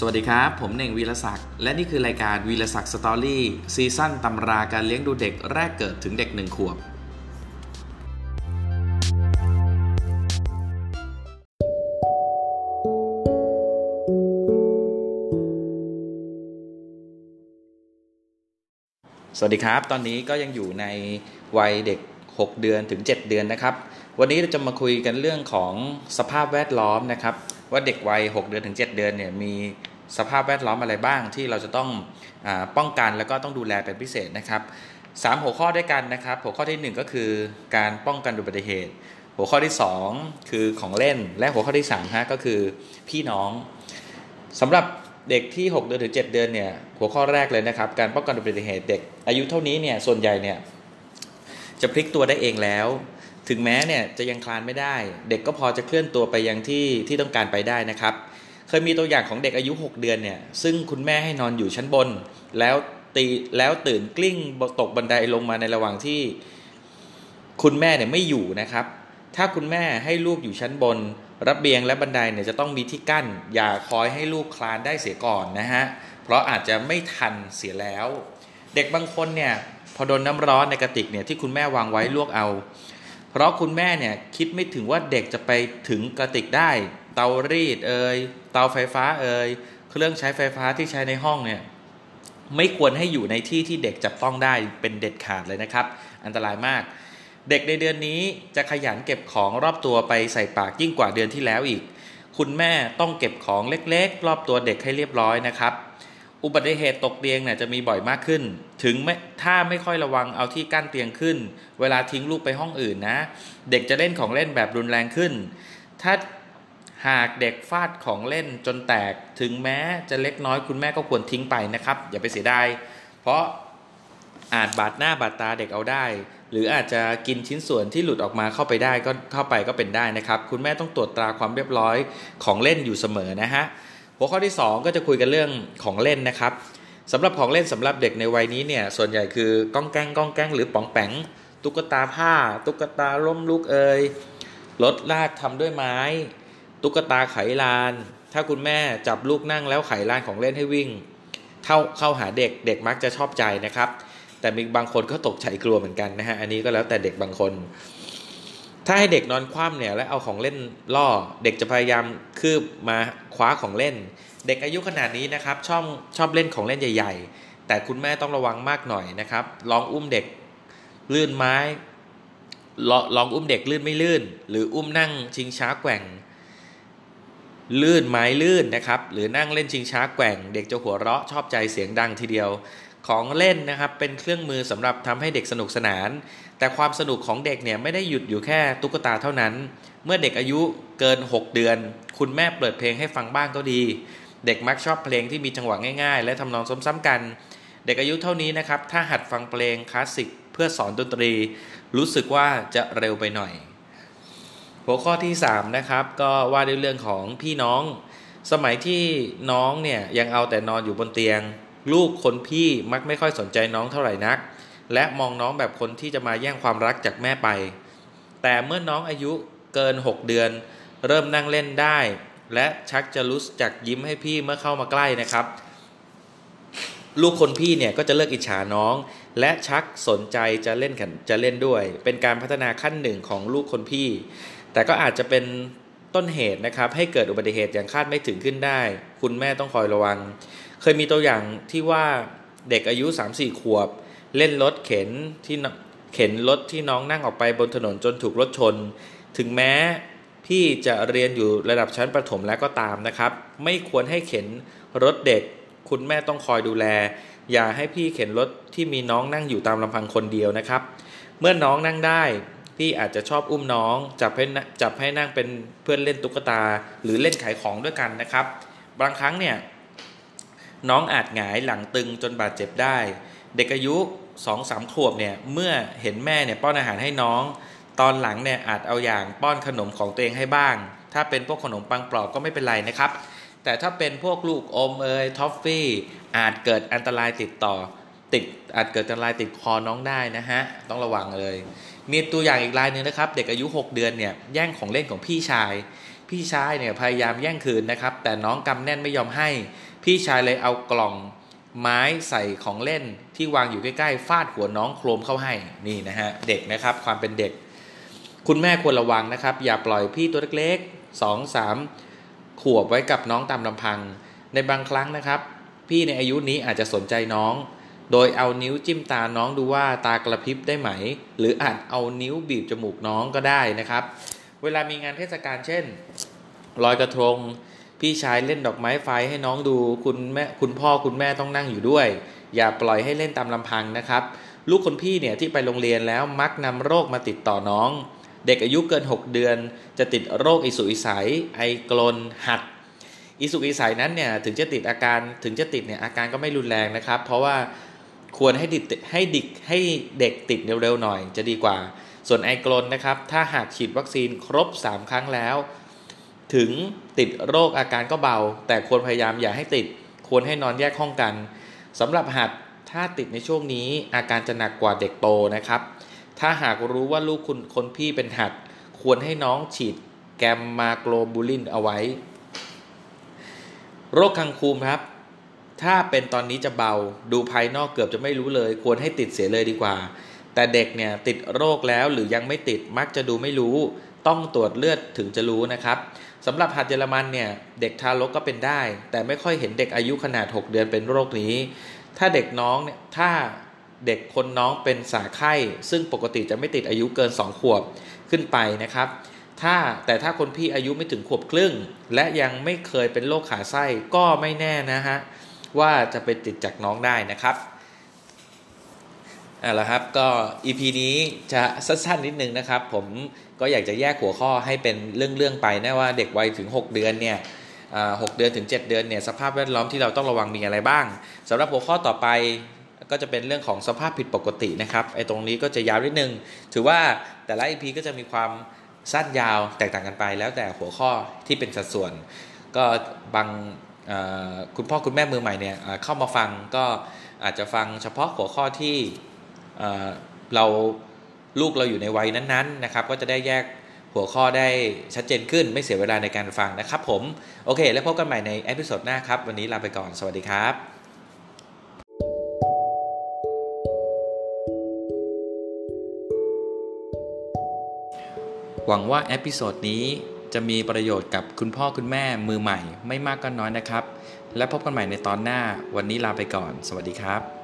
สวัสดีครับ ผมเน่งวีรศักดิ์และนี่คือรายการวีรศักดิ์ story season ตำราการเลี้ยงดูเด็กแรกเกิดถึงเด็กหนึ่งขวบ สวัสดีครับ ตอนนี้ก็ยังอยู่ในวัยเด็ก 6 เดือนถึง 7 เดือนนะครับ วันนี้เราจะมาคุยกันเรื่องของสภาพแวดล้อมนะครับว่าเด็กวัย 6 เดือนถึง 7 เดือนเนี่ยมี สภาพแวดล้อมอะไรบ้างที่เราจะต้องอป้องกันแล้วก็ต้องดูแลเป็นพิเศษนะครับสามหัวข้อด้วยกันนะครับ หัวข้อทีหนึ่1 ก็คือการป้องกันอุบัติเหตุ หัวข้อที่ 2 คือของเล่น และหัวข้อที่3ฮะก็คือพี่น้องสำหรับเด็กที่ 6 เดือนถึง7เดือนเนี่ยหัวข้อแรกเลยนะครับ การป้องกันอุบัติเหตุเด็ก อายุเท่านี้เนี่ยส่วนใหญ่เนี่ยจะพลิกตัวได้เองแล้ว ถึงแม้เนี่ยจะยังคลานไม่ได้ เด็กก็พอจะเคลื่อนตัวไปยังที่ที่ต้องการไปได้นะครับ เคยมีตัวอย่างของเด็กอายุ 6 เดือนเนี่ย ซึ่งคุณแม่ให้นอนอยู่ชั้นบน แล้วตีแล้วตื่นกลิ้งตกบันไดลงมาในระหว่างที่ คุณแม่เนี่ยไม่อยู่นะครับ ถ้าคุณแม่ให้ลูกอยู่ชั้นบน ระเบียงและบันไดเนี่ยจะต้องมีที่กั้น อย่าคอยให้ลูกคลานได้เสียก่อนนะฮะ เพราะอาจจะไม่ทันเสียแล้ว เด็กบางคนเนี่ยพอโดนน้ำร้อนในกระติกเนี่ยที่คุณแม่วางไว้ลวกเอา เพราะคุณแม่เนี่ยคิดไม่ถึงว่าเด็กจะไปถึงกระติกได้ เตารีดเอ่ยเตาไฟฟ้าเอ่ยเครื่องใช้ไฟฟ้าที่ใช้ในห้องเนี่ยไม่ควรให้อยู่ในที่ที่เด็กจับต้องได้เป็นเด็ดขาดเลยนะครับ อันตรายมาก เด็กในเดือนนี้จะขยันเก็บของรอบตัวไปใส่ปากยิ่งกว่าเดือนที่แล้วอีก คุณแม่ต้องเก็บของเล็กๆ รอบตัวเด็กให้เรียบร้อยนะครับ อุบัติเหตุตกเตียงเนี่ยจะมีบ่อยมากขึ้น ถึงไม่ถ้าไม่ค่อยระวังเอาที่กั้นเตียงขึ้น เวลาทิ้งลูกไปห้องอื่นนะ เด็กจะเล่นของเล่นแบบรุนแรงขึ้น ถ้า หากเด็กฟาดของเล่นจนแตกถึงแม้จะเล็กน้อยคุณแม่ก็ควรทิ้งไปนะครับ อย่าไปเสียดายเพราะอาจบาดหน้าบาดตาเด็กเอาได้ หรืออาจจะกินชิ้นส่วนที่หลุดออกมาเข้าไปได้ก็เข้าไปก็เป็นได้นะครับ คุณแม่ต้องตรวจตราความเรียบร้อยของเล่นอยู่เสมอนะฮะหัวข้อที่ 2 ก็จะคุยกันเรื่องของเล่นนะครับสำหรับของเล่นสำหรับเด็กในวัยนี้เนี่ยส่วนใหญ่คือก้องแกงก้องแกงหรือป๋องแปงตุ๊กตาผ้า ตุ๊กตาล้มลุกเอยรถลากทำด้วยไม้ ตุ๊กตาไขลาน ถ้าคุณแม่จับลูกนั่งแล้วไขลานของเล่นให้วิ่งเข้าเข้าหาเด็กเด็กมักจะชอบใจนะครับ แต่มีบางคนก็ตกใจกลัวเหมือนกันนะฮะอันนี้ก็แล้วแต่เด็กบางคน ถ้าให้เด็กนอนคว่ำเนี่ยและเอาของเล่นล่อ เด็กจะพยายามคืบมาคว้าของเล่น เด็กอายุขนาดนี้นะครับชอบชอบเล่นของเล่นใหญ่ ๆ แต่คุณแม่ต้องระวังมากหน่อยนะครับ ลองอุ้มเด็กลื่นไม้ลองลองอุ้มเด็กลื่นไม่ลื่น หรืออุ้มนั่งชิงช้าแกว่ง ลื่นไม้ลื่นนะครับ หรือนั่งเล่นชิงช้าแกว่ง เด็กจะหัวเราะชอบใจเสียงดังทีเดียว ของเล่นนะครับเป็นเครื่องมือสำหรับทำให้เด็กสนุกสนาน แต่ความสนุกของเด็กเนี่ยไม่ได้หยุดอยู่แค่ตุ๊กตาเท่านั้น เมื่อเด็กอายุเกิน 6 เดือน คุณแม่เปิดเพลงให้ฟังบ้างก็ดี เด็กมักชอบเพลงที่มีจังหวะง่ายๆ และทำนองซ้ำๆกัน เด็กอายุเท่านี้นะครับถ้าหัดฟังเพลงคลาสสิกเพื่อสอนดนตรี รู้สึกว่าจะเร็วไปหน่อย หัวข้อที่ 3 นะครับ ก็ว่าด้วยเรื่องของพี่น้อง สมัยที่น้องเนี่ยยังเอาแต่นอนอยู่บนเตียง ลูกคนพี่มักไม่ค่อยสนใจน้องเท่าไหร่นัก และมองน้องแบบคนที่จะมาแย่งความรักจากแม่ไป แต่เมื่อน้องอายุเกิน 6 เดือน เริ่มนั่งเล่นได้ และชักจะรู้จักยิ้มให้พี่เมื่อเข้ามาใกล้นะครับ ลูกคนพี่เนี่ยก็จะเลิกอิจฉาน้อง และชักสนใจจะเล่นกันจะเล่นด้วย เป็นการพัฒนาขั้นหนึ่งของลูกคนพี่ แต่ก็อาจจะเป็นต้นเหตุนะครับให้เกิดอุบัติเหตุอย่างคาดไม่ถึงขึ้นได้ คุณแม่ต้องคอยระวัง เคยมีตัวอย่างที่ว่าเด็กอายุ 3-4 ขวบ เล่นรถเข็นที่เข็นรถที่น้องนั่งออกไปบนถนนจนถูกรถชน ถึงแม้พี่จะเรียนอยู่ระดับชั้นประถมแล้วก็ตามนะครับ ไม่ควรให้เข็นรถเด็ก คุณแม่ต้องคอยดูแล อย่าให้พี่เข็นรถ ที่มีน้องนั่งอยู่ตามลำพังคนเดียวนะครับ เมื่อน้องนั่งได้ พี่อาจจะชอบอุ้มน้อง จับให้จับให้นั่งเป็นเพื่อนเล่นตุ๊กตา หรือเล่นขายของด้วยกันนะครับ บางครั้งเนี่ยน้องอาจหงายหลังตึงจนบาดเจ็บได้ เด็กอายุ2อสามขวบเนี่ยเมื่อเห็นแม่เนี่ยป้อนอาหารให้น้อง ตอนหลังเนี่ยอาจเอาอย่างป้อนขนมของตัวเองให้บ้าง ถ้าเป็นพวกขนมปังปลอกก็ไม่เป็นไรนะครับ แต่ถ้าเป็นพวกลูกอมเอยท็อฟฟี่อาจเกิดอันตรายติดต่อ ติดอาจเกิดอันตรายติดคอน้องได้นะฮะ ต้องระวังเลย มีตัวอย่างอีกรายหนึ่งนะครับ เด็กอายุ 6 เดือนเนี่ยแย่งของเล่นของพี่ชาย พี่ชายเนี่ยพยายามแย่งคืนนะครับ แต่น้องกำแน่นไม่ยอมให้ พี่ชายเลยเอากล่องไม้ใส่ของเล่นที่วางอยู่ใกล้ๆฟาดหัวน้องโครมเข้าให้นี่นะฮะเด็กนะครับความเป็นเด็ก คุณแม่ควรระวังนะครับ อย่าปล่อยพี่ตัวเล็กๆสองสามขวบไว้กับน้องตามลำพัง ในบางครั้งนะครับ พี่ในอายุนี้อาจจะสนใจน้อง โดยเอานิ้วจิ้มตาน้องดูว่าตากระพริบได้ไหม หรืออาจเอานิ้วบีบจมูกน้องก็ได้นะครับ เวลามีงานเทศกาลเช่นลอยกระทง พี่ชายเล่นดอกไม้ไฟให้น้องดูคุณแม่คุณพ่อคุณแม่ต้องนั่งอยู่ด้วย อย่าปล่อยให้เล่นตามลำพังนะครับ ลูกคนพี่เนี่ยที่ไปโรงเรียนแล้วมักนำโรคมาติดต่อน้อง เด็กอายุเกิน 6 เดือน จะติดโรคอิสุอิสัย ไอกลนหัดอิสุอิสัยนั้นเนี่ยถึงจะติดอาการถึงจะติดเนี่ยอาการก็ไม่รุนแรงนะครับ เพราะว่า ควรให้ดิให้ดิกให้เด็กติดเร็วๆหน่อยจะดีกว่า ส่วนไอกลนนะครับ ถ้าหากฉีดวัคซีนครบ 3 ครั้งแล้ว ถึงติดโรคอาการก็เบา แต่ควรพยายามอย่าให้ติด ควรให้นอนแยกห้องกันสำหรับหัดถ้าติดในช่วงนี้อาการจะหนักกว่าเด็กโตนะครับ ถ้าหากรู้ว่าลูกคุณคนพี่เป็นหัด ควรให้น้องฉีดแกมมาโกลบูลินเอาไว้ โรคคังคูมครับ ถ้าเป็นตอนนี้จะเบาดูภายนอกเกือบจะไม่รู้เลย ควรให้ติดเสียเลยดีกว่า แต่เด็กเนี่ยติดโรคแล้วหรือยังไม่ติดมักจะดูไม่รู้ ต้องตรวจเลือดถึงจะรู้นะครับสำหรับหัดเยอรมันเนี่ยเด็กทารกก็เป็นได้ แต่ไม่ค่อยเห็นเด็กอายุขนาด 6 เดือนเป็นโรคนี้ ถ้าเด็กน้องเนี่ยถ้าเด็กคนน้องเป็นสาไข้ ซึ่งปกติจะไม่ติดอายุเกิน 2 ขวบขึ้นไปนะครับถ้าแต่ถ้าคนพี่อายุไม่ถึงขวบครึ่ง และยังไม่เคยเป็นโรคขาไส้ก็ไม่แน่นะฮะ ว่าจะไปติดจากน้องได้นะครับเอาละครับก็ EP นี้จะสั้นๆนิดนึงนะครับ ผมก็อยากจะแยกหัวข้อให้เป็นเรื่องๆไปนะว่าเด็กวัยถึง 6 เดือนเนี่ยหกเดือนถึง 7 เดือนเนี่ยสภาพแวดล้อมที่เราต้องระวังมีอะไรบ้างสำหรับหัวข้อต่อไปก็จะเป็นเรื่องของสภาพผิดปกตินะครับไอ้ตรงนี้ก็จะยาวนิดนึง ถือว่าแต่ละ EP ก็จะมีความสั้นยาวแตกต่างกันไป แล้วแต่หัวข้อที่เป็นสัดส่วน ก็บาง คุณพ่อคุณแม่มือใหม่เนี่ยเข้ามาฟังก็อาจจะฟังเฉพาะหัวข้อที่เราลูกเราอยู่ในวัยนั้นๆนะครับ ก็จะได้แยกหัวข้อได้ชัดเจนขึ้นไม่เสียเวลาในการฟังนะครับผม โอเค แล้วพบกันใหม่ใน episode หน้าครับ วันนี้ลาไปก่อนสวัสดีครับหวังว่า episode นี้ จะมีประโยชน์กับคุณพ่อคุณแม่มือใหม่ ไม่มากก็น้อยนะครับ และพบกันใหม่ในตอนหน้าวันนี้ลาไปก่อน สวัสดีครับ